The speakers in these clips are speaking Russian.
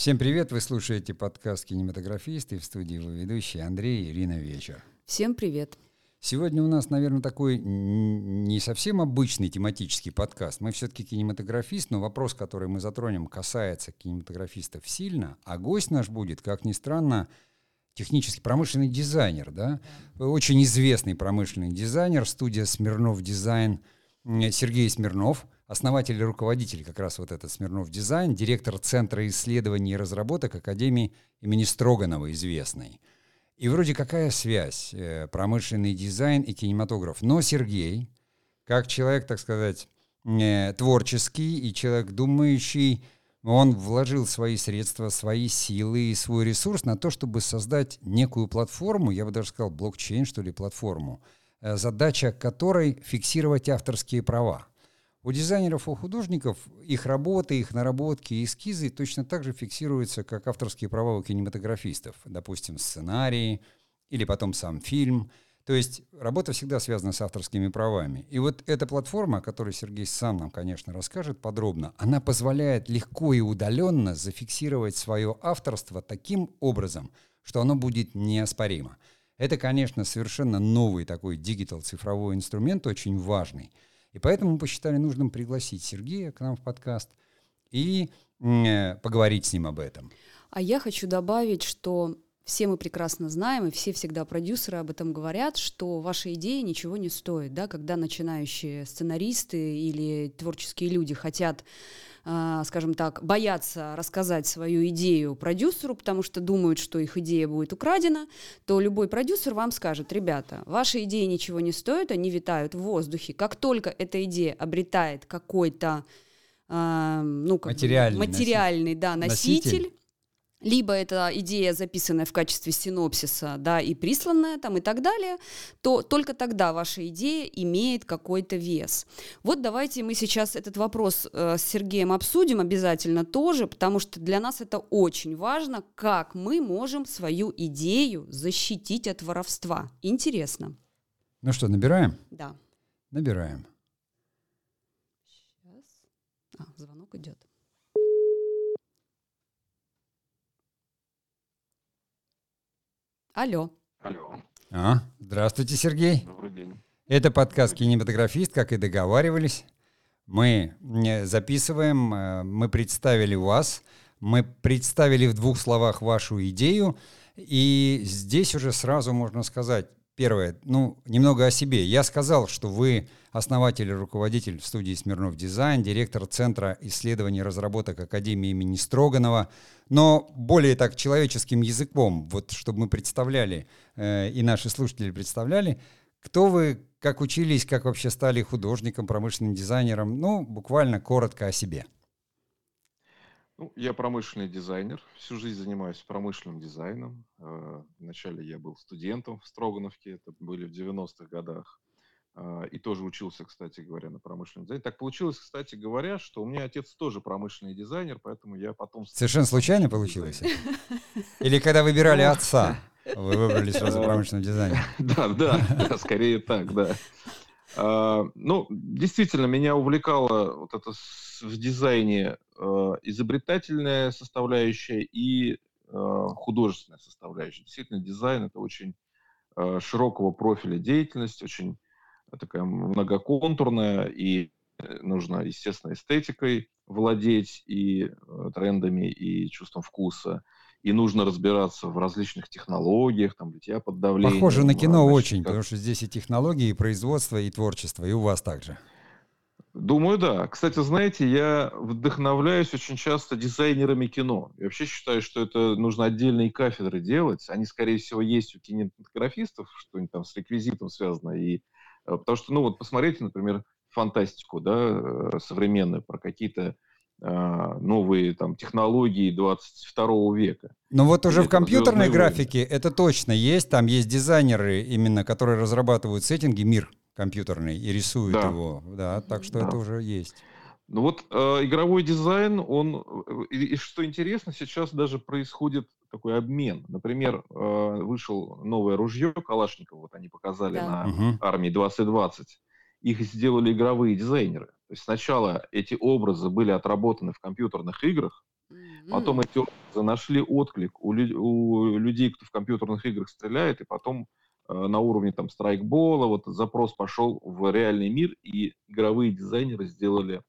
Всем привет! Вы слушаете подкаст «Кинематографисты» в студии его ведущий Андрей и Ирина Вечер. Всем привет! Сегодня у нас, наверное, такой не совсем обычный тематический подкаст. Мы все-таки кинематографист, но вопрос, который мы затронем, касается кинематографистов сильно, а гость наш будет, как ни странно, технический промышленный дизайнер, да? Очень известный промышленный дизайнер, студия «Смирнов Дизайн» Сергей Смирнов – основатель и руководитель как раз вот этот Смирнов Дизайн, директор Центра исследований и разработок Академии имени Строганова известный. И вроде какая связь, э, промышленный дизайн и кинематограф. Но Сергей, как человек, так сказать, э, творческий и человек думающий, он вложил свои средства, свои силы и свой ресурс на то, чтобы создать некую платформу, я бы даже сказал блокчейн, что ли, платформу, э, задача которой фиксировать авторские права. У дизайнеров, у художников их работы, их наработки эскизы точно так же фиксируются, как авторские права у кинематографистов. Допустим, сценарии или потом сам фильм. То есть работа всегда связана с авторскими правами. И вот эта платформа, о которой Сергей сам нам, конечно, расскажет подробно, она позволяет легко и удаленно зафиксировать свое авторство таким образом, что оно будет неоспоримо. Это, конечно, совершенно новый такой digital цифровой инструмент, очень важный – и поэтому мы посчитали нужным пригласить Сергея к нам в подкаст и э, поговорить с ним об этом. А я хочу добавить, что все мы прекрасно знаем, и все всегда продюсеры об этом говорят, что ваша идея ничего не стоит, да, когда начинающие сценаристы или творческие люди хотят скажем так, боятся рассказать свою идею продюсеру, потому что думают, что их идея будет украдена, то любой продюсер вам скажет, ребята, ваши идеи ничего не стоят, они витают в воздухе. Как только эта идея обретает какой-то э, ну, как материальный, материальный носитель. Да, носитель, носитель либо это идея, записанная в качестве синопсиса, да, и присланная там и так далее, то только тогда ваша идея имеет какой-то вес. Вот давайте мы сейчас этот вопрос э, с Сергеем обсудим обязательно тоже, потому что для нас это очень важно, как мы можем свою идею защитить от воровства. Интересно. Ну что, набираем? Да. Набираем. Сейчас. А, звонок идет. Алло. Алло. А, здравствуйте, Сергей. Добрый день. Это подкаст «Кинематографист», как и договаривались. Мы записываем, э, мы представили вас, мы представили в двух словах вашу идею, и здесь уже сразу можно сказать, первое, ну, немного о себе. Я сказал, что вы основатель и руководитель студии «Смирнов Дизайн», директор Центра исследований и разработок Академии имени Строганова. Но более так человеческим языком, вот чтобы мы представляли, э, и наши слушатели представляли, кто вы, как учились, как вообще стали художником, промышленным дизайнером, ну, буквально коротко о себе. Ну, я промышленный дизайнер, всю жизнь занимаюсь промышленным дизайном. Э, вначале я был студентом в Строгановке, это были в 90-х годах. А, и тоже учился, кстати говоря, на промышленном дизайне. Так получилось, кстати говоря, что у меня отец тоже промышленный дизайнер, поэтому я потом... Совершенно случайно получилось? Или когда выбирали ну, отца, вы выбрали сразу промышленный дизайнер? Да, да, скорее так, да. А, ну, действительно, меня увлекала вот это в дизайне а, изобретательная составляющая и художественная составляющая. Действительно, дизайн — это очень широкого профиля деятельность, очень такая многоконтурная, и э, нужно, естественно, эстетикой владеть, и э, трендами, и чувством вкуса. И нужно разбираться в различных технологиях, там, литья под давлением. Похоже на кино очень, как... потому что здесь и технологии, и производство, и творчество, и у вас также. Думаю, да. Кстати, знаете, я вдохновляюсь очень часто дизайнерами кино. Я вообще считаю, что это нужно отдельные кафедры делать. Они, скорее всего, есть у кинематографистов, что-нибудь там с реквизитом связано, и потому что, ну вот посмотрите, например, фантастику, да, э, современную, про какие-то а, новые там технологии 22 века. Ну вот уже в компьютерной графике войны. это точно есть, там есть дизайнеры именно, которые разрабатывают сеттинги, мир компьютерный и рисуют да. его, да, так что да. это уже есть. Ну вот э, игровой дизайн, он, э, и, и что интересно, сейчас даже происходит такой обмен. Например, э, вышел новое ружье Калашникова, вот они показали да. на угу. армии 2020. Их сделали игровые дизайнеры. То есть сначала эти образы были отработаны в компьютерных играх, Потом mm. эти образы нашли отклик у, у людей, кто в компьютерных играх стреляет, и потом э, на уровне там страйкбола вот запрос пошел в реальный мир, и игровые дизайнеры сделали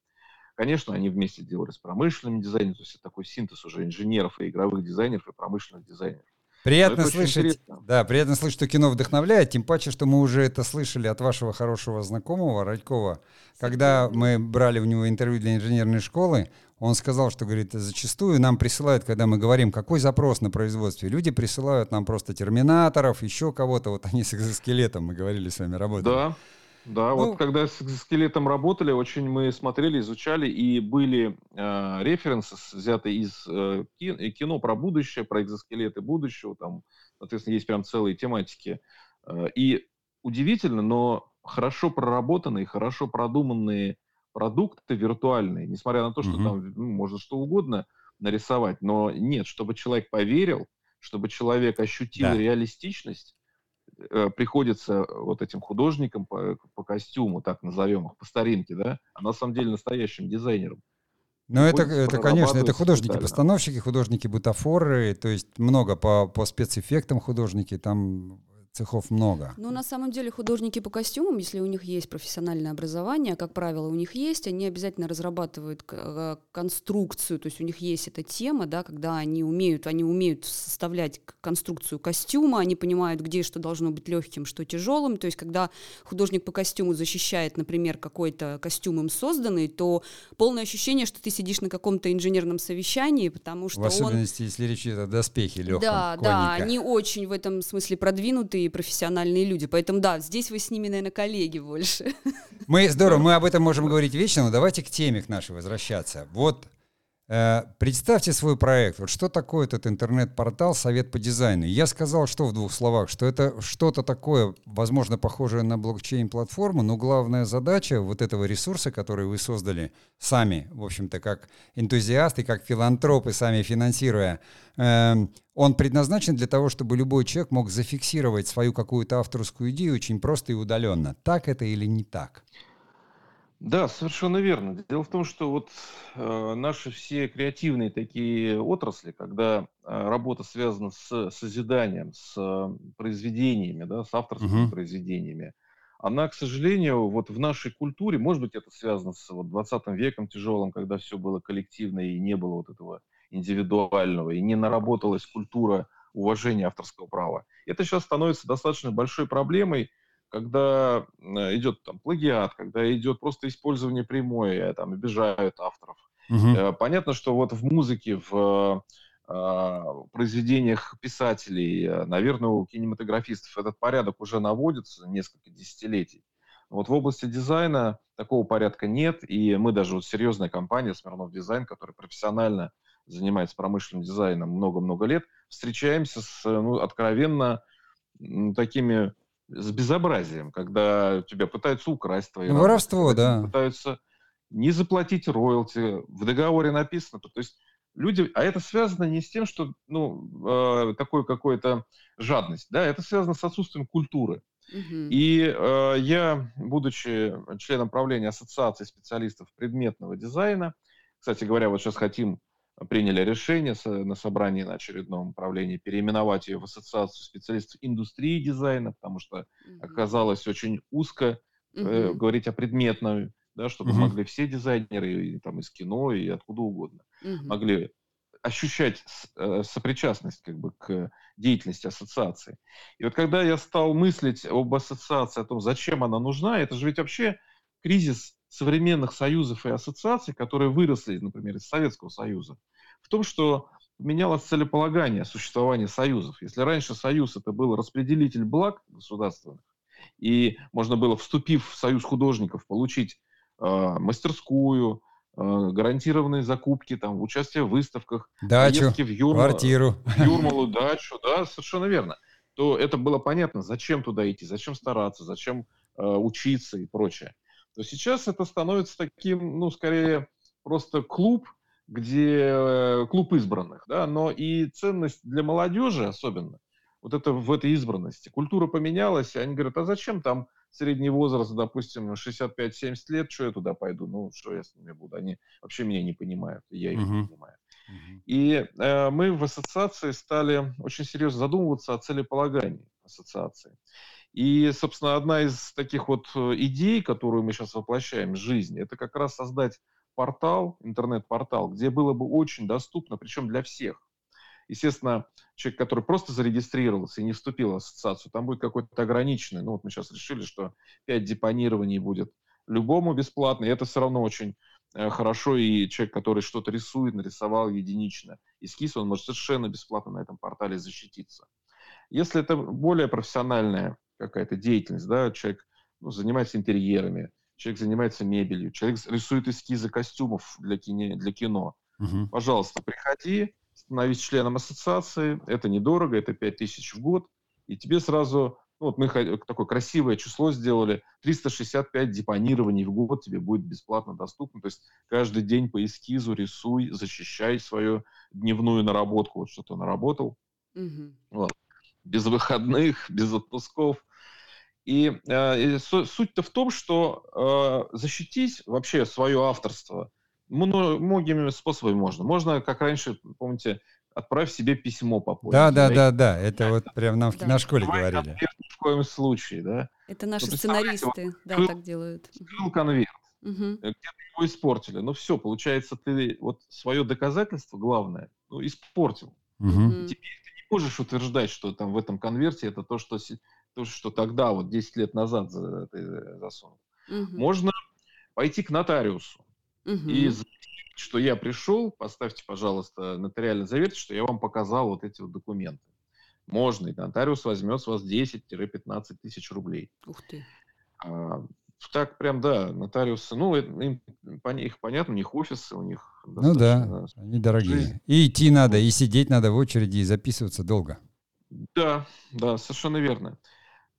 Конечно, они вместе делали с промышленными дизайнерами, то есть это такой синтез уже инженеров и игровых дизайнеров и промышленных дизайнеров. Приятно слышать, да, приятно слышать, что кино вдохновляет, тем паче, что мы уже это слышали от вашего хорошего знакомого Радькова, когда мы брали у него интервью для инженерной школы, он сказал, что, говорит, зачастую нам присылают, когда мы говорим, какой запрос на производстве, люди присылают нам просто терминаторов, еще кого-то, вот они с экзоскелетом, мы говорили с вами, работали. Да, да, ну, вот когда с скелетом работали, очень мы смотрели, изучали, и были э, референсы, взятые из э, кино про будущее, про экзоскелеты будущего, там, соответственно, есть прям целые тематики. Э, и удивительно, но хорошо проработанные, хорошо продуманные продукты виртуальные, несмотря на то, что угу. там ну, можно что угодно нарисовать, но нет, чтобы человек поверил, чтобы человек ощутил да. реалистичность, Э, приходится вот этим художникам по, по костюму, так назовем их, по старинке, да, а на самом деле настоящим дизайнером. Ну, это, это, конечно, это художники-постановщики, художники-бутафоры, то есть много по, по спецэффектам художники, там цехов много. Ну, на самом деле, художники по костюмам, если у них есть профессиональное образование, как правило, у них есть, они обязательно разрабатывают э, конструкцию, то есть у них есть эта тема, да, когда они умеют, они умеют составлять конструкцию костюма, они понимают, где что должно быть легким, что тяжелым, то есть когда художник по костюму защищает, например, какой-то костюм им созданный, то полное ощущение, что ты сидишь на каком-то инженерном совещании, потому что В особенности, он... если речь идет о доспехе легком, Да, конника. да, они очень в этом смысле продвинуты, и профессиональные люди. Поэтому да, здесь вы с ними, наверное, коллеги больше. Мы здорово, мы об этом можем говорить вечно, но давайте к теме к нашей возвращаться. Вот представьте свой проект. Вот что такое этот интернет-портал «Совет по дизайну»? Я сказал, что в двух словах, что это что-то такое, возможно, похожее на блокчейн-платформу, но главная задача вот этого ресурса, который вы создали сами, в общем-то, как энтузиасты, как филантропы, сами финансируя, эм, он предназначен для того, чтобы любой человек мог зафиксировать свою какую-то авторскую идею очень просто и удаленно. Так это или не так? Да, совершенно верно. Дело в том, что вот э, наши все креативные такие отрасли, когда э, работа связана с созиданием, с э, произведениями, да, с авторскими угу. произведениями, она, к сожалению, вот в нашей культуре, может быть, это связано с вот, 20 веком тяжелым, когда все было коллективно и не было вот этого индивидуального, и не наработалась культура уважения авторского права. Это сейчас становится достаточно большой проблемой, когда э, идет там плагиат, когда идет просто использование прямое, там обижают авторов. Угу. Понятно, что вот в музыке, в э, произведениях писателей, наверное, у кинематографистов этот порядок уже наводится несколько десятилетий. Вот в области дизайна такого порядка нет, и мы даже вот серьезная компания Смирнов Дизайн, которая профессионально занимается промышленным дизайном много-много лет, встречаемся с ну, откровенно ну, такими с безобразием, когда тебя пытаются украсть твои ну, Воровство, да. Пытаются не заплатить роялти. В договоре написано. То есть люди... А это связано не с тем, что, ну, э, такой какой-то жадность, да, это связано с отсутствием культуры. Угу. И э, я, будучи членом правления Ассоциации специалистов предметного дизайна, кстати говоря, вот сейчас хотим приняли решение на собрании на очередном управлении переименовать ее в Ассоциацию специалистов индустрии дизайна, потому что оказалось очень узко э, говорить о предметном, да, чтобы могли все дизайнеры и, там, из кино и откуда угодно могли ощущать э, сопричастность как бы к деятельности ассоциации. И вот когда я стал мыслить об ассоциации, о том, зачем она нужна, это же ведь вообще кризис современных союзов и ассоциаций, которые выросли, например, из Советского Союза, том, что менялось целеполагание существования союзов. Если раньше союз это был распределитель благ государственных, и можно было, вступив в союз художников, получить э, мастерскую, э, гарантированные закупки, там, участие в выставках, дачу, в Юрмалу, квартиру, в Юрмалу, дачу, да, совершенно верно. То это было понятно, зачем туда идти, зачем стараться, зачем э, учиться и прочее то сейчас это становится таким, ну, скорее, просто клуб, где э, клуб избранных, да, но и ценность для молодежи особенно, вот это в этой избранности. Культура поменялась, и они говорят, а зачем там средний возраст, допустим, 65-70 лет, что я туда пойду, ну, что я с ними буду, они вообще меня не понимают, и я их uh-huh. не понимаю. И э, мы в ассоциации стали очень серьезно задумываться о целеполагании ассоциации. И, собственно, одна из таких вот э, идей, которую мы сейчас воплощаем в жизнь, это как раз создать портал, интернет-портал, где было бы очень доступно, причем для всех. Естественно, человек, который просто зарегистрировался и не вступил в ассоциацию, там будет какой-то ограниченный. Ну вот мы сейчас решили, что 5 депонирований будет любому бесплатно, и это все равно очень э, хорошо, и человек, который что-то рисует, нарисовал единично эскиз, он может совершенно бесплатно на этом портале защититься. Если это более профессиональная какая-то деятельность, да, человек ну, занимается интерьерами, человек занимается мебелью, человек рисует эскизы костюмов для, кино, для кино. Угу. Пожалуйста, приходи, становись членом ассоциации, это недорого, это 5000 в год, и тебе сразу, ну, вот мы такое красивое число сделали, 365 депонирований в год тебе будет бесплатно доступно, то есть каждый день по эскизу рисуй, защищай свою дневную наработку, вот что-то наработал, угу. вот. без выходных, без отпусков, и э, суть-то в том, что э, защитить вообще свое авторство многими способами можно. Можно, как раньше, помните, отправь себе письмо по почте. Да, да, да, да. Это вот прям нам да. на школе Давай говорили. Ни в коем случае, да. Это наши ну, сценаристы, да, открыл, так делают. Открыл конверт, угу. где-то его испортили. Ну все, получается, ты вот свое доказательство главное, ну, испортил. Угу. Теперь ты не можешь утверждать, что там в этом конверте это то, что то, что тогда, вот 10 лет назад ты засунул. Угу. Можно пойти к нотариусу угу. и заявить, что я пришел, поставьте, пожалуйста, нотариально заверьте, что я вам показал вот эти вот документы. Можно, и нотариус возьмет с вас 10-15 тысяч рублей. Ух ты. А, так прям, да, нотариусы, ну, им, их понятно, у них офисы, у них... Ну да, они дорогие. Жизнь. И идти надо, и сидеть надо в очереди, и записываться долго. Да, да, совершенно верно.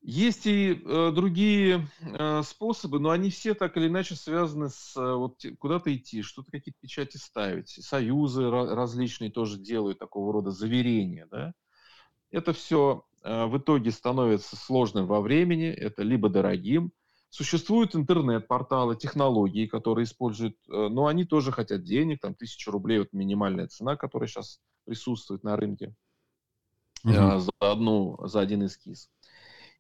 Есть и э, другие э, способы, но они все так или иначе связаны с э, вот куда-то идти, что-то какие-то печати ставить. Союзы различные тоже делают такого рода заверения. Да? Это все э, в итоге становится сложным во времени, это либо дорогим. Существуют интернет-порталы, технологии, которые используют, э, но они тоже хотят денег, там тысяча рублей, вот минимальная цена, которая сейчас присутствует на рынке угу. э, за, одну, за один эскиз.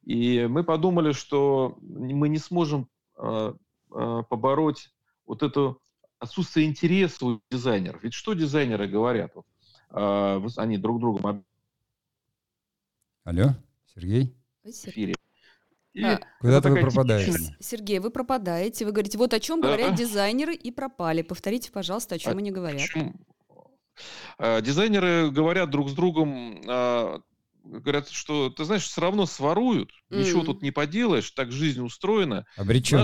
И мы подумали, что мы не сможем э, э, побороть вот это отсутствие интереса у дизайнеров. Ведь что дизайнеры говорят? Вот, э, они друг другом... Алло, Сергей? В эфире. И а, Куда-то вы пропадаете. Сергей, вы пропадаете. Вы говорите, вот о чем да. говорят дизайнеры и пропали. Повторите, пожалуйста, о чем а, они говорят. Чем... Дизайнеры говорят друг с другом говорят, что, ты знаешь, все равно своруют, mm. ничего тут не поделаешь, так жизнь устроена.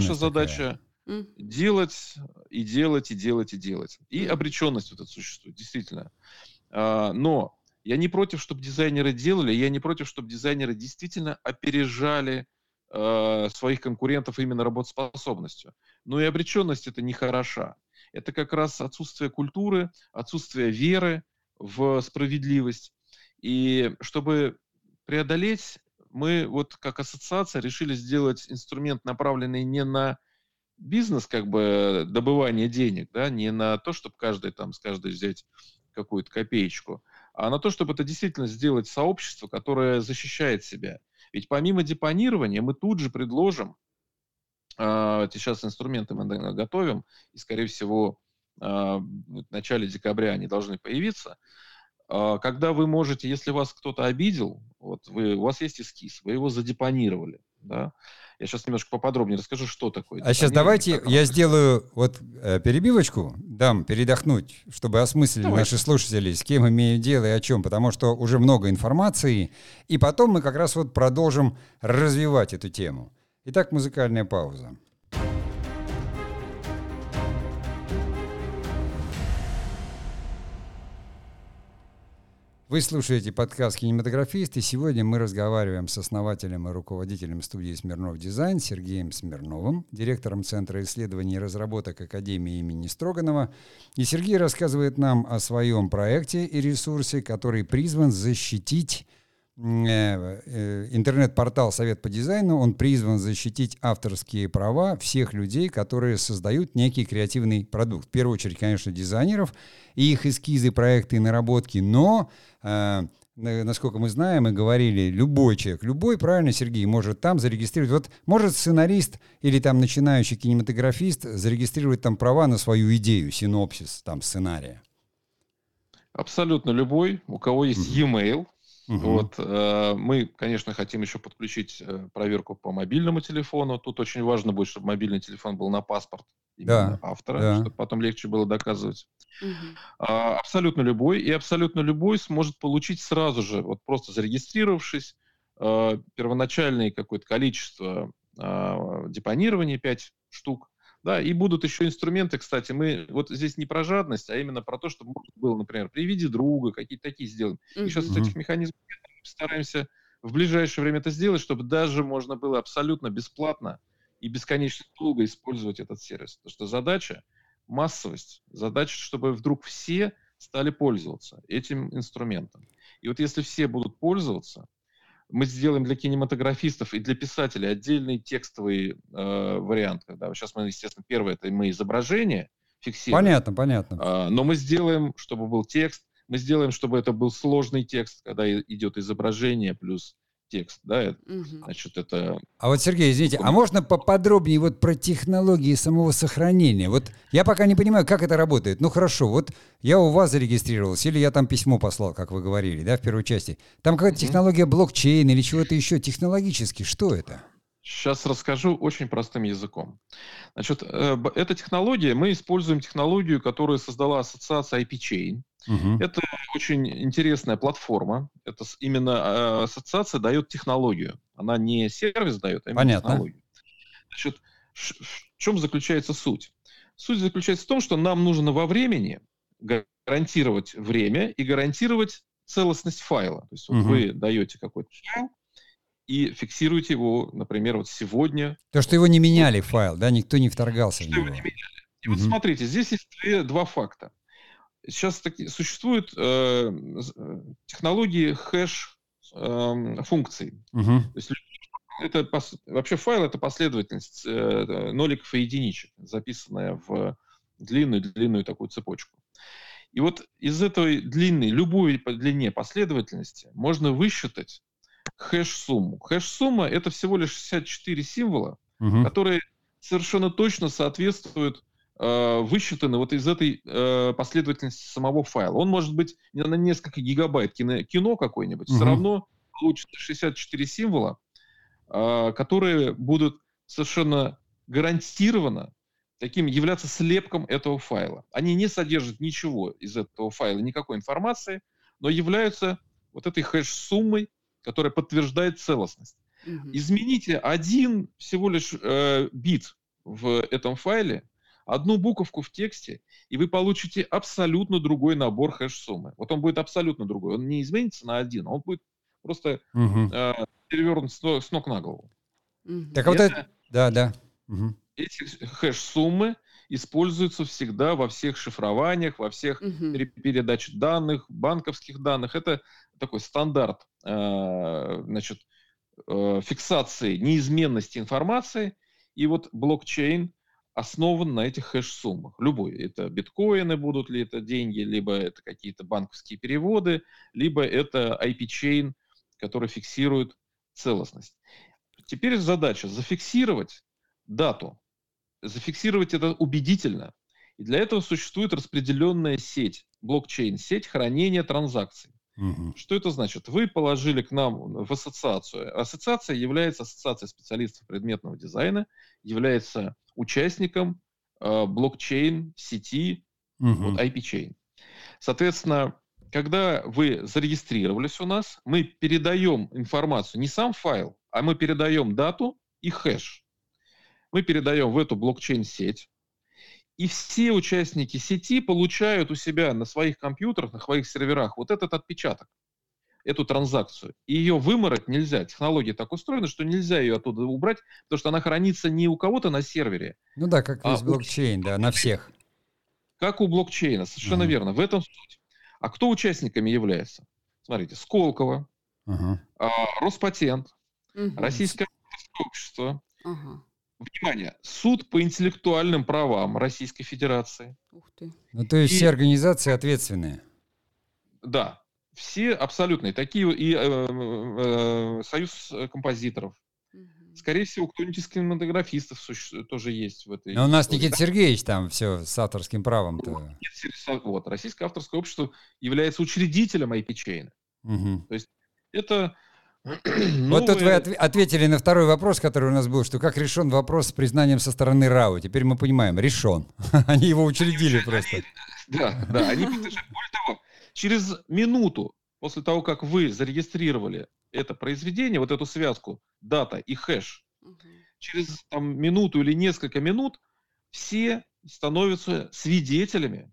Наша задача такая. делать и делать и делать и делать. И обреченность вот эта существует, действительно. А, но я не против, чтобы дизайнеры делали, я не против, чтобы дизайнеры действительно опережали э, своих конкурентов именно работоспособностью. Но и обреченность это не хороша. Это как раз отсутствие культуры, отсутствие веры в справедливость. И чтобы преодолеть, мы вот как ассоциация решили сделать инструмент, направленный не на бизнес, как бы добывание денег, да, не на то, чтобы каждый там с каждой взять какую-то копеечку, а на то, чтобы это действительно сделать сообщество, которое защищает себя. Ведь помимо депонирования мы тут же предложим, э, сейчас инструменты мы готовим, и, скорее всего, э, в начале декабря они должны появиться, а, когда вы можете, если вас кто-то обидел, вот вы, у вас есть эскиз, вы его задепонировали, да, я сейчас немножко поподробнее расскажу, что такое. А сейчас давайте я сделаю вот э, перебивочку, дам передохнуть, чтобы осмыслили Давай. наши слушатели, с кем имею дело и о чем, потому что уже много информации, и потом мы как раз вот продолжим развивать эту тему. Итак, музыкальная пауза. Вы слушаете подкаст «Кинематографист», и сегодня мы разговариваем с основателем и руководителем студии «Смирнов Дизайн» Сергеем Смирновым, директором Центра исследований и разработок Академии имени Строганова. И Сергей рассказывает нам о своем проекте и ресурсе, который призван защитить интернет-портал «Совет по дизайну», он призван защитить авторские права всех людей, которые создают некий креативный продукт. В первую очередь, конечно, дизайнеров и их эскизы, проекты и наработки, но насколько мы знаем и говорили, любой человек, любой, правильно, Сергей, может там зарегистрировать. Вот может сценарист или там начинающий кинематографист зарегистрировать там права на свою идею, синопсис там сценария. Абсолютно любой, у кого есть e-mail. Угу. Вот, э, мы, конечно, хотим еще подключить э, проверку по мобильному телефону. Тут очень важно будет, чтобы мобильный телефон был на паспорт да, автора, да. чтобы потом легче было доказывать. Угу. А, абсолютно любой. И абсолютно любой сможет получить сразу же, вот просто зарегистрировавшись, э, первоначальное какое-то количество э, депонирования, 5 штук, да, и будут еще инструменты, кстати, мы вот здесь не про жадность, а именно про то, чтобы можно было, например, при виде друга, какие-то такие сделать. Mm-hmm. И сейчас с этих механизмов стараемся в ближайшее время это сделать, чтобы даже можно было абсолютно бесплатно и бесконечно долго использовать этот сервис. Потому что задача массовость, задача, чтобы вдруг все стали пользоваться этим инструментом. И вот если все будут пользоваться, мы сделаем для кинематографистов и для писателей отдельный текстовый э, вариант. Когда сейчас мы, естественно, первое это мы изображение фиксируем. Понятно, понятно. Э, но мы сделаем, чтобы был текст, мы сделаем, чтобы это был сложный текст, когда идет изображение плюс текст, да, угу. значит, это... А вот, Сергей, извините, а можно поподробнее вот про технологии самого сохранения? Вот я пока не понимаю, как это работает. Ну, хорошо, вот я у вас зарегистрировался, или я там письмо послал, как вы говорили, да, в первой части. Там какая-то угу. технология блокчейн или чего-то еще технологически, что это? Сейчас расскажу очень простым языком. Значит, э, эта технология, мы используем технологию, которую создала ассоциация IP-Chain. Угу. Это очень интересная платформа. Это именно э, ассоциация дает технологию. Она не сервис дает, а именно Понятно. технологию. Значит, в чем заключается суть? Суть заключается в том, что нам нужно во времени гарантировать время и гарантировать целостность файла. То есть угу. вот вы даете какой-то файл, и фиксируете его, например, вот сегодня. То, что его не меняли файл, да, никто не вторгался что в него. Его не меняли. И угу. вот смотрите, здесь есть два факта сейчас таки, существуют э, э, технологии хэш э, функций. Угу. То есть это вообще файл это последовательность э, ноликов и единичек, записанная в длинную длинную такую цепочку. И вот из этой длинной, любой по длине последовательности можно высчитать хэш-сумму. Хэш-сумма это всего лишь 64 символа, угу. которые совершенно точно соответствуют Э, высчитаны вот из этой э, последовательности самого файла. Он может быть на несколько гигабайт кино, кино какое-нибудь, угу. все равно получится 64 символа, э, которые будут совершенно гарантированно таким являться слепком этого файла. Они не содержат ничего из этого файла, никакой информации, но являются вот этой хэш-суммой, которая подтверждает целостность. Угу. Измените один всего лишь э, бит в этом файле, одну буковку в тексте, и вы получите абсолютно другой набор хэш-суммы. Вот он будет абсолютно другой. Он не изменится на один, он будет просто угу. э, перевернут с, с ног на голову. Так вот это... Да, да. Угу. Эти хэш-суммы используются всегда во всех шифрованиях, во всех угу. передачах данных, банковских данных. Это такой стандарт э, значит, э, фиксации неизменности информации. И вот блокчейн основан на этих хэш-суммах. Любой. Это биткоины будут ли это деньги, либо это какие-то банковские переводы, либо это IP-чейн, который фиксирует целостность. Теперь задача зафиксировать дату. Зафиксировать это убедительно. И для этого существует распределенная сеть, блокчейн-сеть хранения транзакций. Угу. Что это значит? Вы положили к нам в ассоциацию. Ассоциация является ассоциацией специалистов предметного дизайна, является участником э, блокчейн сети, угу. вот IP-чейн. Соответственно, когда вы зарегистрировались у нас, мы передаем информацию, не сам файл, а мы передаем дату и хэш. Мы передаем в эту блокчейн-сеть, и все участники сети получают у себя на своих компьютерах, на своих серверах вот этот отпечаток эту транзакцию. И ее вымороть нельзя. Технология так устроена, что нельзя ее оттуда убрать, потому что она хранится не у кого-то на сервере. Ну да, как а весь блокчейн, у... да, на всех. Как у блокчейна, совершенно угу. верно. В этом суть. А кто участниками является? Смотрите, Сколково, ага. а, Роспатент, угу. Российское общество. Ага. Внимание, суд по интеллектуальным правам Российской Федерации. Ух ты. Ну, то есть и, все организации ответственные. Да, все абсолютные. Такие и э, э, Союз композиторов. Скорее всего, кто-нибудь из кинематографистов тоже есть в этой. Но у нас истории. Никита Сергеевич там все с авторским правом-то. Вот, Российское авторское общество является учредителем IP-чейна. Угу. То есть это вот тут вы ответили на второй вопрос, который у нас был, что как решен вопрос с признанием со стороны РАУ. Теперь мы понимаем, решен. Они его учредили просто. Да, да, они Более того, через минуту после того, как вы зарегистрировали это произведение, вот эту связку дата и хэш, через там, минуту или несколько минут все становятся свидетелями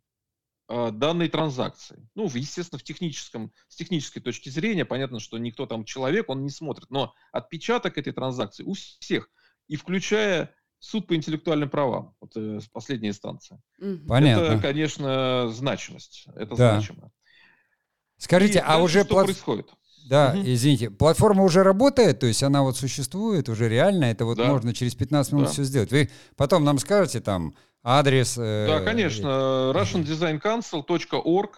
а, данной транзакции. Ну, естественно, в техническом, с технической точки зрения, понятно, что никто там человек, он не смотрит, но отпечаток этой транзакции у всех, и включая суд по интеллектуальным правам, вот э, последняя инстанция. Понятно. Это, конечно, значимость, это да. значимо. Скажите, и а уже что плат... происходит? Да, угу. извините, платформа уже работает, то есть она вот существует уже реально, это вот да. можно через 15 минут да. все сделать. Вы потом нам скажете там, Адрес. Э, да, конечно. russiandesignCouncil.org.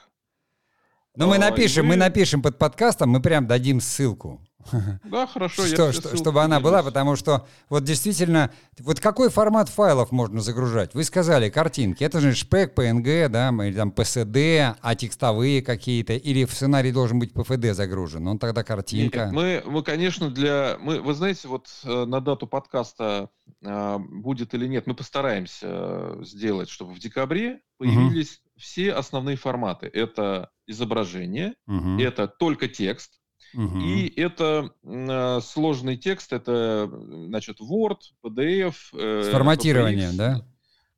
Ну, мы напишем, вы... мы напишем под подкастом, мы прям дадим ссылку. Да, хорошо. Что, что, чтобы она была, потому что вот действительно, вот какой формат файлов можно загружать? Вы сказали картинки, это же шпек, PNG, да, или там PSD, а текстовые какие-то, или в сценарий должен быть PFD загружен, он тогда картинка. Нет, мы, мы, конечно, для, мы, вы знаете, вот э, на дату подкаста э, будет или нет, мы постараемся э, сделать, чтобы в декабре появились угу. все основные форматы. Это изображение, угу. это только текст, Угу. И это э, сложный текст, это значит Word, PDF. Э, с форматированием, PDF. да?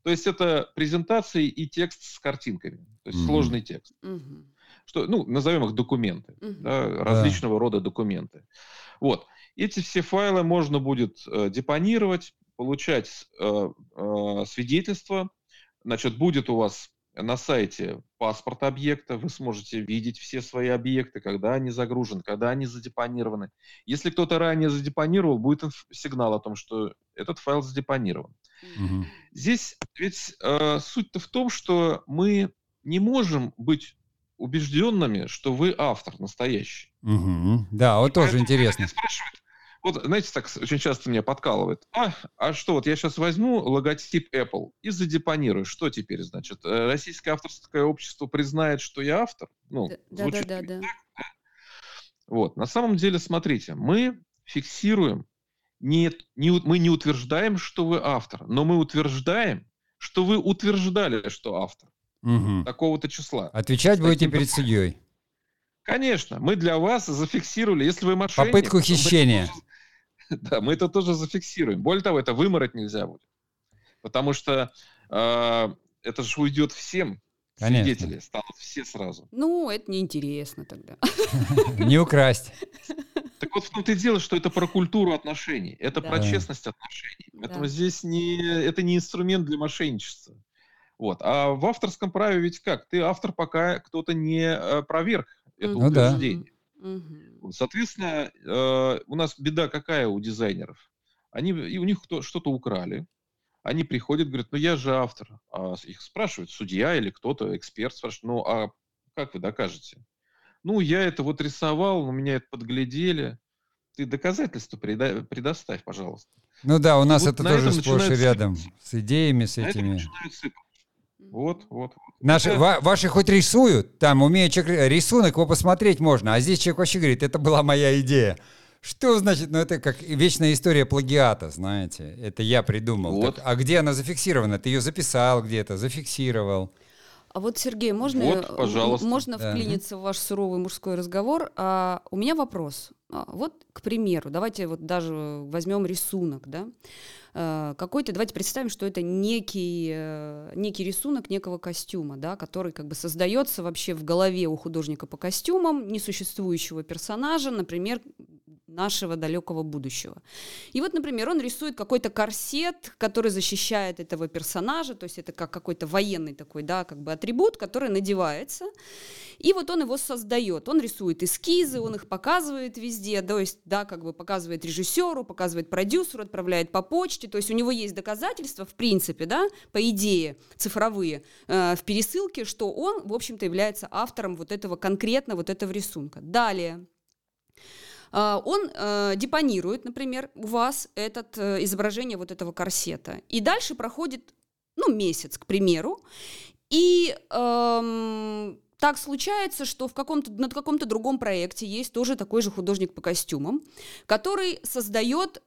То есть это презентации и текст с картинками, то есть угу. сложный текст. Угу. Что, ну, назовем их документы, угу. да, различного да. рода документы. Вот. Эти все файлы можно будет э, депонировать, получать э, э, свидетельство. Значит, будет у вас на сайте паспорт объекта, вы сможете видеть все свои объекты, когда они загружены, когда они задепонированы. Если кто-то ранее задепонировал, будет сигнал о том, что этот файл задепонирован. Угу. Здесь ведь э, суть-то в том, что мы не можем быть убежденными, что вы автор настоящий. Угу. Да, вот И тоже интересно. Спрашивают, вот, знаете, так очень часто меня подкалывает. А, а что, вот я сейчас возьму логотип Apple и задепонирую. Что теперь, значит? Э, российское авторское общество признает, что я автор? Ну, да, да, да, да. Вот, на самом деле, смотрите, мы фиксируем, не, не, мы не утверждаем, что вы автор, но мы утверждаем, что вы утверждали, что автор. Угу. Такого-то числа. Отвечать будете перед судьей. Конечно, мы для вас зафиксировали, если вы мошенник... Попытку хищения. Да, мы это тоже зафиксируем. Более того, это вымороть нельзя будет. Потому что э, это же уйдет всем. Конечно. Свидетели станут все сразу. Ну, это неинтересно тогда. Не украсть. Так вот в том-то и дело, что это про культуру отношений, это про честность отношений. Поэтому здесь не, это не инструмент для мошенничества. Вот. А в авторском праве ведь как? Ты автор, пока кто-то не э, проверг это ну, утверждение. Да. Угу. Соответственно, э, у нас беда какая у дизайнеров? Они, и у них кто, что-то украли, они приходят, говорят, ну я же автор. А их спрашивают, судья или кто-то, эксперт спрашивает, ну а как вы докажете? Ну, я это вот рисовал, у меня это подглядели. Ты доказательства преда- предоставь, пожалуйста. Ну да, у нас вот это тоже сплошь и рядом. С идеями, с этими. Вот, вот. Наши, ва, ваши хоть рисуют, там умеет человек рисунок, его посмотреть можно, а здесь человек вообще говорит, это была моя идея. Что значит, ну это как вечная история плагиата, знаете, это я придумал. Вот. Так, а где она зафиксирована? Ты ее записал где-то, зафиксировал. А вот, Сергей, можно, вот, пожалуйста. можно да. вклиниться в ваш суровый мужской разговор? А, у меня вопрос. А, вот, к примеру, давайте вот даже возьмем рисунок, да? А, какой-то, давайте представим, что это некий, э, некий рисунок некого костюма, да, который как бы создается вообще в голове у художника по костюмам, несуществующего персонажа, например, нашего далекого будущего. И вот, например, он рисует какой-то корсет, который защищает этого персонажа, то есть это как какой-то военный такой, да, как бы атрибут, который надевается, и вот он его создает. Он рисует эскизы, он их показывает везде, то есть, да, как бы показывает режиссеру, показывает продюсеру, отправляет по почте, то есть у него есть доказательства, в принципе, да, по идее, цифровые, э, в пересылке, что он, в общем-то, является автором вот этого конкретно вот этого рисунка. Далее, а, он э, депонирует, например, у вас это э, изображение вот этого корсета. И дальше проходит, ну, месяц, к примеру, и эм, так случается, что в каком-то, над каком-то другом проекте есть тоже такой же художник по костюмам, который создает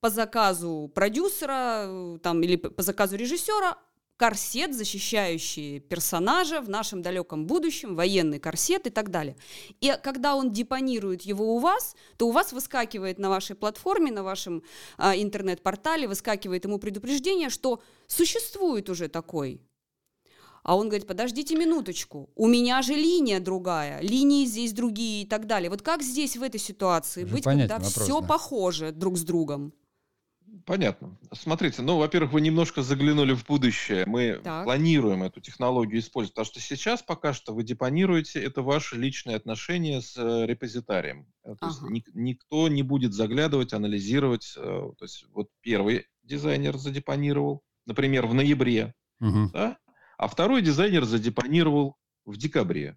по заказу продюсера э, там, или по заказу режиссера корсет, защищающий персонажа в нашем далеком будущем, военный корсет и так далее. И когда он депонирует его у вас, то у вас выскакивает на вашей платформе, на вашем а, интернет-портале, выскакивает ему предупреждение, что существует уже такой а он говорит, подождите минуточку, у меня же линия другая, линии здесь другие и так далее. Вот как здесь в этой ситуации Уже быть, когда вопрос, все да. похоже друг с другом? Понятно. Смотрите, ну, во-первых, вы немножко заглянули в будущее. Мы так. планируем эту технологию использовать, потому что сейчас пока что вы депонируете, это ваши личные отношения с э, репозитарием. Э, то ага. есть ник- никто не будет заглядывать, анализировать. Э, то есть вот первый дизайнер задепонировал, например, в ноябре, угу. да? А второй дизайнер задепонировал в декабре.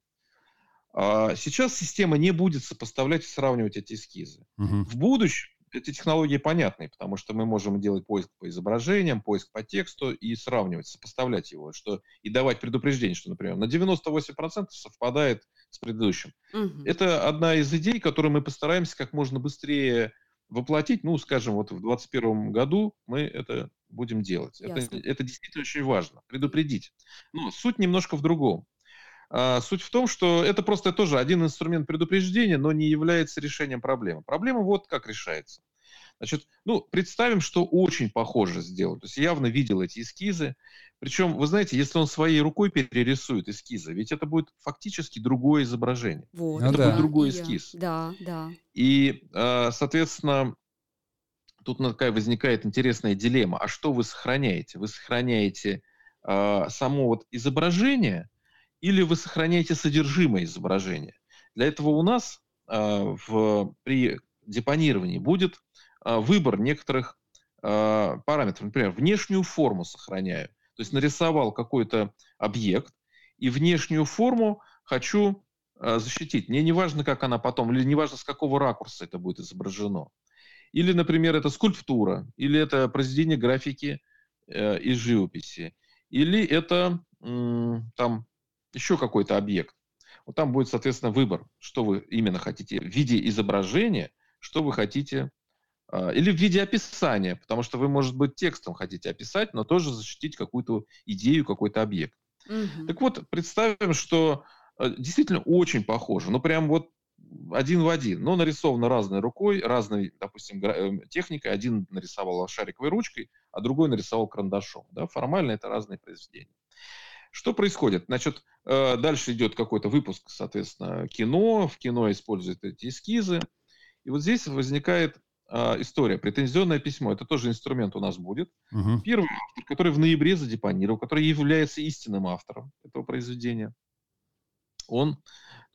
А сейчас система не будет сопоставлять и сравнивать эти эскизы. Угу. В будущем эти технологии понятны, потому что мы можем делать поиск по изображениям, поиск по тексту и сравнивать, сопоставлять его, что и давать предупреждение, что, например, на 98% совпадает с предыдущим. Угу. Это одна из идей, которую мы постараемся как можно быстрее воплотить. Ну, скажем, вот в 2021 году мы это будем делать. Это, это действительно очень важно, предупредить. Но суть немножко в другом. А, суть в том, что это просто тоже один инструмент предупреждения, но не является решением проблемы. Проблема вот как решается. Значит, ну, представим, что очень похоже сделать. То есть явно видел эти эскизы. Причем, вы знаете, если он своей рукой перерисует эскизы, ведь это будет фактически другое изображение. Вот. Это ну, будет да. другой эскиз. Да, да. И, а, соответственно, тут такая возникает интересная дилемма. А что вы сохраняете? Вы сохраняете э, само вот изображение или вы сохраняете содержимое изображения? Для этого у нас э, в, при депонировании будет выбор некоторых э, параметров. Например, внешнюю форму сохраняю. То есть нарисовал какой-то объект, и внешнюю форму хочу э, защитить. Мне не важно, как она потом, или не важно, с какого ракурса это будет изображено. Или, например, это скульптура, или это произведение графики э, из живописи, или это э, там еще какой-то объект. Вот там будет, соответственно, выбор, что вы именно хотите в виде изображения, что вы хотите, или в виде описания, потому что вы, может быть, текстом хотите описать, но тоже защитить какую-то идею, какой-то объект. Угу. Так вот, представим, что э, действительно очень похоже, ну прям вот один в один, но нарисовано разной рукой, разной, допустим, эм, техникой. Один нарисовал шариковой ручкой, а другой нарисовал карандашом. Да? Формально это разные произведения. Что происходит? Значит, э, дальше идет какой-то выпуск, соответственно, кино. В кино используют эти эскизы. И вот здесь возникает э, история. Претензионное письмо. Это тоже инструмент у нас будет. Угу. Первый автор, который в ноябре задепонировал, который является истинным автором этого произведения, он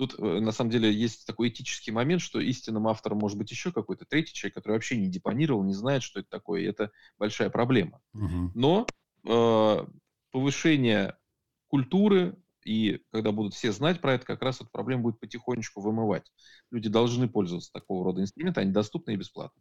Тут, э, на самом деле, есть такой этический момент, что истинным автором может быть еще какой-то третий человек, который вообще не депонировал, не знает, что это такое, и это большая проблема. Угу. Но э, повышение культуры, и когда будут все знать про это, как раз эту проблему будет потихонечку вымывать. Люди должны пользоваться такого рода инструментами, они доступны и бесплатно.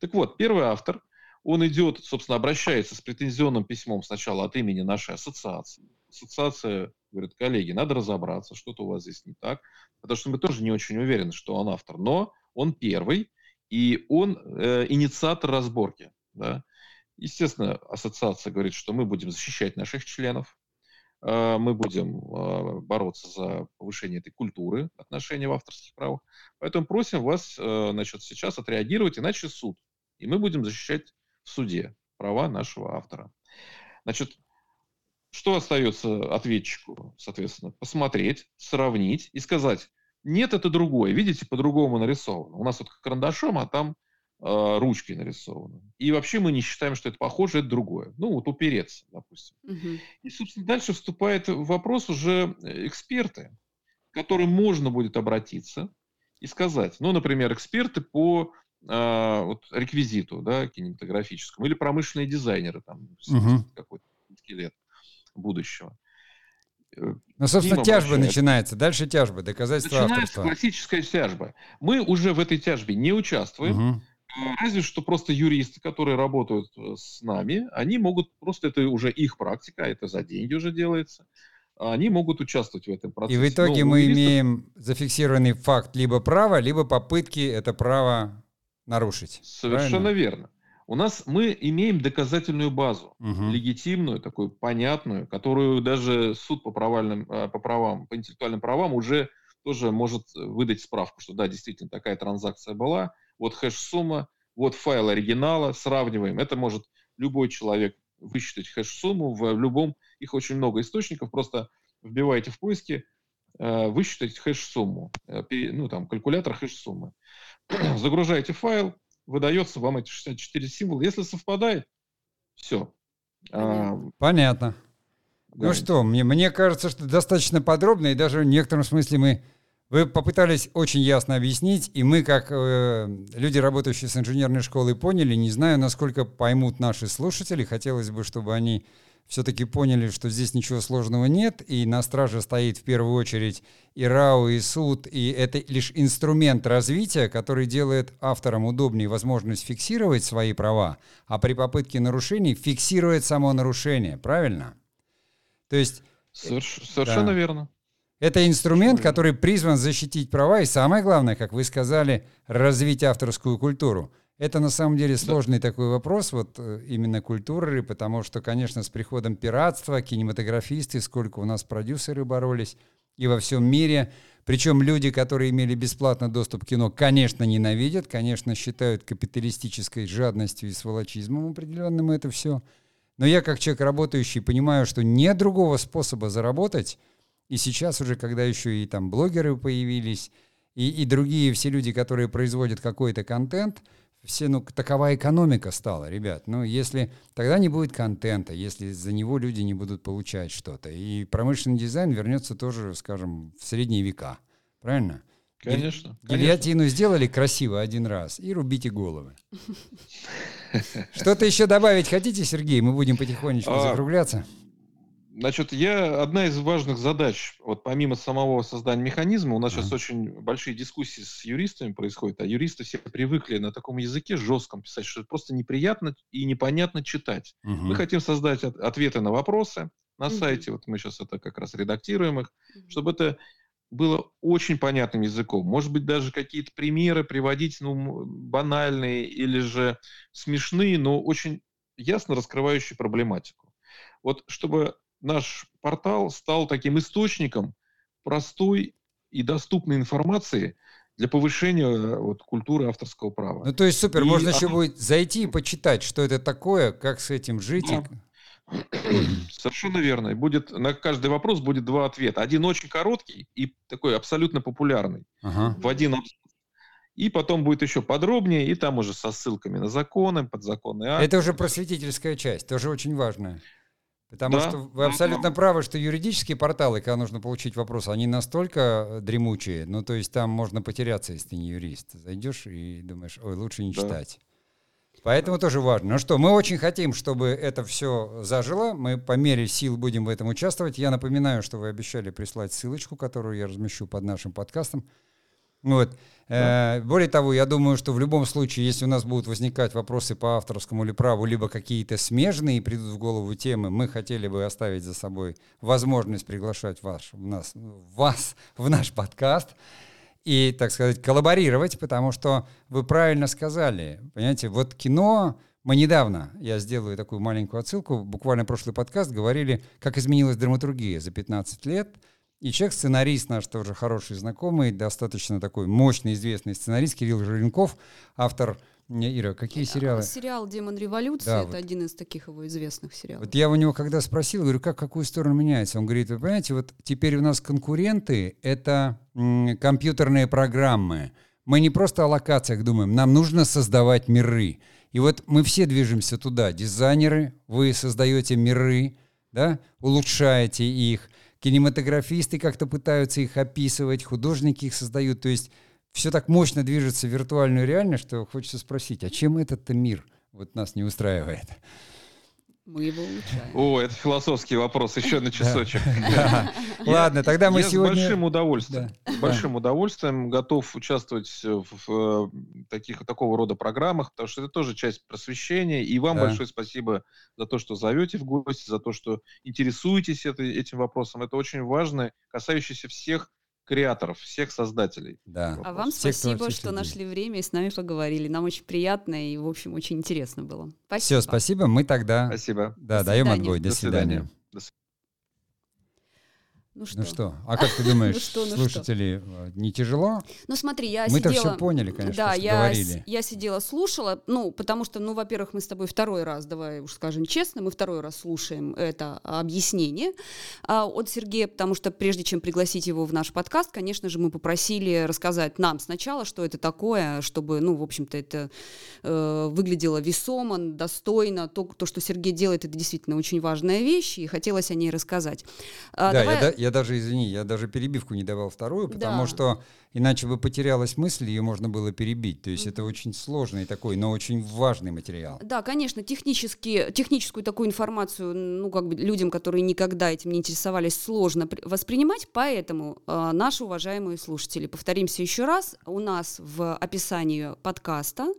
Так вот, первый автор, он идет, собственно, обращается с претензионным письмом сначала от имени нашей ассоциации. Ассоциация говорит, коллеги, надо разобраться, что-то у вас здесь не так, потому что мы тоже не очень уверены, что он автор, но он первый, и он э, инициатор разборки. Да? Естественно, ассоциация говорит, что мы будем защищать наших членов, мы будем э, бороться за повышение этой культуры отношений в авторских правах. Поэтому просим вас э, значит, сейчас отреагировать, иначе суд. И мы будем защищать в суде права нашего автора. Значит, что остается ответчику, соответственно? Посмотреть, сравнить и сказать, нет, это другое. Видите, по-другому нарисовано. У нас вот карандашом, а там э, ручкой нарисовано. И вообще мы не считаем, что это похоже, это другое. Ну, вот упереться, допустим. Угу. И, собственно, дальше вступает в вопрос уже эксперты, к которым можно будет обратиться и сказать. Ну, например, эксперты по э, вот, реквизиту да, кинематографическому или промышленные дизайнеры, там, угу. какой-то скелет будущего. Э, ну, собственно, тяжба начинается. Дальше тяжба, доказательство Начинается авторства. классическая тяжба. Мы уже в этой тяжбе не участвуем. Угу. Разве что просто юристы, которые работают э, с нами, они могут, просто это уже их практика, это за деньги уже делается, они могут участвовать в этом процессе. И в итоге Но мы юристов... имеем зафиксированный факт либо права, либо попытки это право нарушить. Совершенно правильно? верно. У нас мы имеем доказательную базу, угу. легитимную, такую понятную, которую даже суд по, правальным, э, по правам, по интеллектуальным правам уже тоже может выдать справку, что да, действительно такая транзакция была, вот хэш-сумма, вот файл оригинала, сравниваем. Это может любой человек высчитать хэш-сумму в любом, их очень много источников, просто вбиваете в поиски, э, высчитать хэш-сумму, э, ну там калькулятор хэш-суммы. Загружаете файл, выдается вам эти 64 символа. Если совпадает, все. А, Понятно. Да. Ну что, мне, мне кажется, что достаточно подробно, и даже в некотором смысле мы вы попытались очень ясно объяснить, и мы, как э, люди, работающие с инженерной школой, поняли, не знаю, насколько поймут наши слушатели, хотелось бы, чтобы они все-таки поняли, что здесь ничего сложного нет, и на страже стоит в первую очередь и РАО, и суд, и это лишь инструмент развития, который делает авторам удобнее возможность фиксировать свои права, а при попытке нарушений фиксирует само нарушение, правильно? То есть... Соверш... Совершенно да. верно. Это инструмент, который призван защитить права и, самое главное, как вы сказали, развить авторскую культуру – это на самом деле сложный да. такой вопрос, вот э, именно культуры, потому что, конечно, с приходом пиратства, кинематографисты, сколько у нас продюсеры боролись, и во всем мире. Причем люди, которые имели бесплатно доступ к кино, конечно, ненавидят, конечно, считают капиталистической жадностью и сволочизмом определенным это все. Но я, как человек работающий, понимаю, что нет другого способа заработать. И сейчас уже, когда еще и там блогеры появились, и, и другие все люди, которые производят какой-то контент – все, ну, такова экономика стала, ребят. Ну, если тогда не будет контента, если за него люди не будут получать что-то. И промышленный дизайн вернется тоже, скажем, в средние века. Правильно? Конечно. Гильотину конечно. сделали красиво один раз и рубите головы. Что-то еще добавить хотите, Сергей? Мы будем потихонечку а, закругляться. Значит, я одна из важных задач, вот помимо самого создания механизма, у нас mm-hmm. сейчас очень большие дискуссии с юристами происходят, а юристы все привыкли на таком языке жестком писать, что это просто неприятно и непонятно читать. Mm-hmm. Мы хотим создать от, ответы на вопросы на mm-hmm. сайте, вот мы сейчас это как раз редактируем их, mm-hmm. чтобы это было очень понятным языком. Может быть, даже какие-то примеры приводить, ну, банальные или же смешные, но очень ясно раскрывающие проблематику. Вот чтобы наш портал стал таким источником простой и доступной информации для повышения э, вот, культуры авторского права. Ну, то есть супер, и можно она... еще будет зайти и почитать, что это такое, как с этим жить. Да. Совершенно верно. И будет, на каждый вопрос будет два ответа. Один очень короткий и такой абсолютно популярный. Ага. В один. И потом будет еще подробнее, и там уже со ссылками на законы, подзаконные акты. Это уже просветительская часть, тоже очень важная. Потому да. что вы абсолютно правы, что юридические порталы, когда нужно получить вопрос, они настолько э, дремучие, ну то есть там можно потеряться, если ты не юрист. Зайдешь и думаешь, ой, лучше не да. читать. Поэтому тоже важно. Ну что, мы очень хотим, чтобы это все зажило. Мы по мере сил будем в этом участвовать. Я напоминаю, что вы обещали прислать ссылочку, которую я размещу под нашим подкастом. Вот. Да. Э, более того, я думаю, что в любом случае, если у нас будут возникать вопросы по авторскому или праву, либо какие-то смежные придут в голову темы, мы хотели бы оставить за собой возможность приглашать вас, в нас, вас в наш подкаст и, так сказать, коллаборировать, потому что вы правильно сказали, понимаете, вот кино, мы недавно, я сделаю такую маленькую отсылку, буквально прошлый подкаст говорили, как изменилась драматургия за 15 лет – и человек, сценарист наш тоже хороший знакомый, достаточно такой мощный, известный сценарист Кирилл Жиренков, автор Ира, какие сериалы? Сериал «Демон революции» Да, это вот. один из таких его известных сериалов. Вот я у него когда спросил, говорю, как, какую сторону меняется? Он говорит, вы понимаете, вот теперь у нас конкуренты — это м, компьютерные программы. Мы не просто о локациях думаем, нам нужно создавать миры. И вот мы все движемся туда. Дизайнеры, вы создаете миры, да, улучшаете их. Кинематографисты как-то пытаются их описывать, художники их создают. То есть все так мощно движется в виртуальную реальность, что хочется спросить, а чем этот мир вот нас не устраивает? Мы его улучшаем. О, это философский вопрос, еще на часочек. Ладно, тогда мы Я с сегодня... большим удовольствием, с большим удовольствием готов участвовать в, э, таких такого рода программах, потому что это тоже часть просвещения. И вам большое спасибо за то, что зовете в гости, за то, что интересуетесь этим вопросом. Это очень важно, касающийся всех креаторов, всех создателей. Да. А вам Всех спасибо, что людей. нашли время и с нами поговорили. Нам очень приятно и, в общем, очень интересно было. Спасибо. Все, спасибо. Мы тогда Спасибо. да, До даем свидания. отбой. До, До свидания. свидания. До свидания. Ну что? Ну что, а как ты думаешь, Ну что, ну слушатели, э, не тяжело? Ну смотри, я Мы-то сидела... все поняли, конечно, да, что я, говорили. я сидела, слушала, ну, потому что, ну, во-первых, мы с тобой второй раз, давай уж скажем честно, мы второй раз слушаем это объяснение а, от Сергея, потому что прежде чем пригласить его в наш подкаст, конечно же, мы попросили рассказать нам сначала, что это такое, чтобы, ну, в общем-то, это э, выглядело весомо, достойно. То, то, что Сергей делает, это действительно очень важная вещь, и хотелось о ней рассказать. А, да, давай- я, я даже, извини, я даже перебивку не давал вторую, потому Да. что иначе бы потерялась мысль, ее можно было перебить. То есть это очень сложный такой, но очень важный материал. Да, конечно, технически, техническую такую информацию, ну, как бы людям, которые никогда этим не интересовались, сложно при- воспринимать, поэтому э, наши уважаемые слушатели, повторимся еще раз, у нас в описании подкаста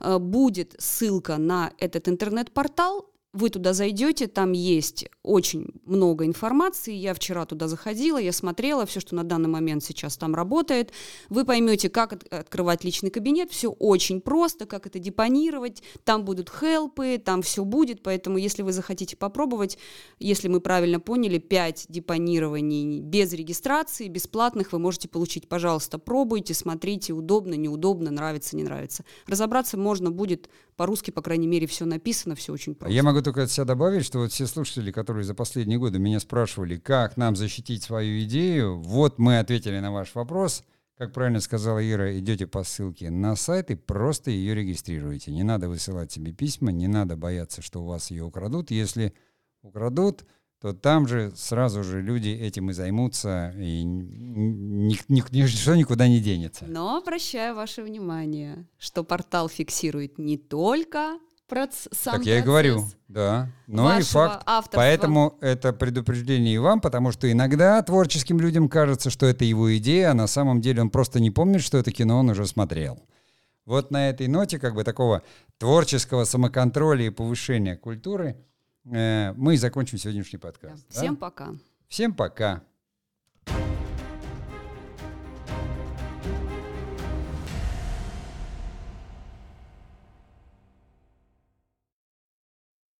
э, будет ссылка на этот интернет-портал, вы туда зайдете, там есть очень много информации. Я вчера туда заходила, я смотрела все, что на данный момент сейчас там работает. Вы поймете, как от- открывать личный кабинет. Все очень просто, как это депонировать. Там будут хелпы, там все будет. Поэтому, если вы захотите попробовать, если мы правильно поняли, 5 депонирований без регистрации, бесплатных вы можете получить. Пожалуйста, пробуйте, смотрите, удобно, неудобно, нравится, не нравится. Разобраться можно будет по-русски, по крайней мере, все написано, все очень просто. Я могу только от себя добавить, что вот все слушатели, которые за последние годы меня спрашивали, как нам защитить свою идею, вот мы ответили на ваш вопрос. Как правильно сказала Ира, идете по ссылке на сайт и просто ее регистрируете. Не надо высылать себе письма, не надо бояться, что у вас ее украдут. Если украдут, то там же сразу же люди этим и займутся, и ни- ни- ни- ничто никуда не денется. Но обращаю ваше внимание, что портал фиксирует не только проц- сам Так я и говорю, да. Но и факт. авторства. Поэтому это предупреждение и вам, потому что иногда творческим людям кажется, что это его идея, а на самом деле он просто не помнит, что это кино он уже смотрел. Вот на этой ноте как бы такого творческого самоконтроля и повышения культуры мы и закончим сегодняшний Да. подкаст. да? Всем пока. Всем пока.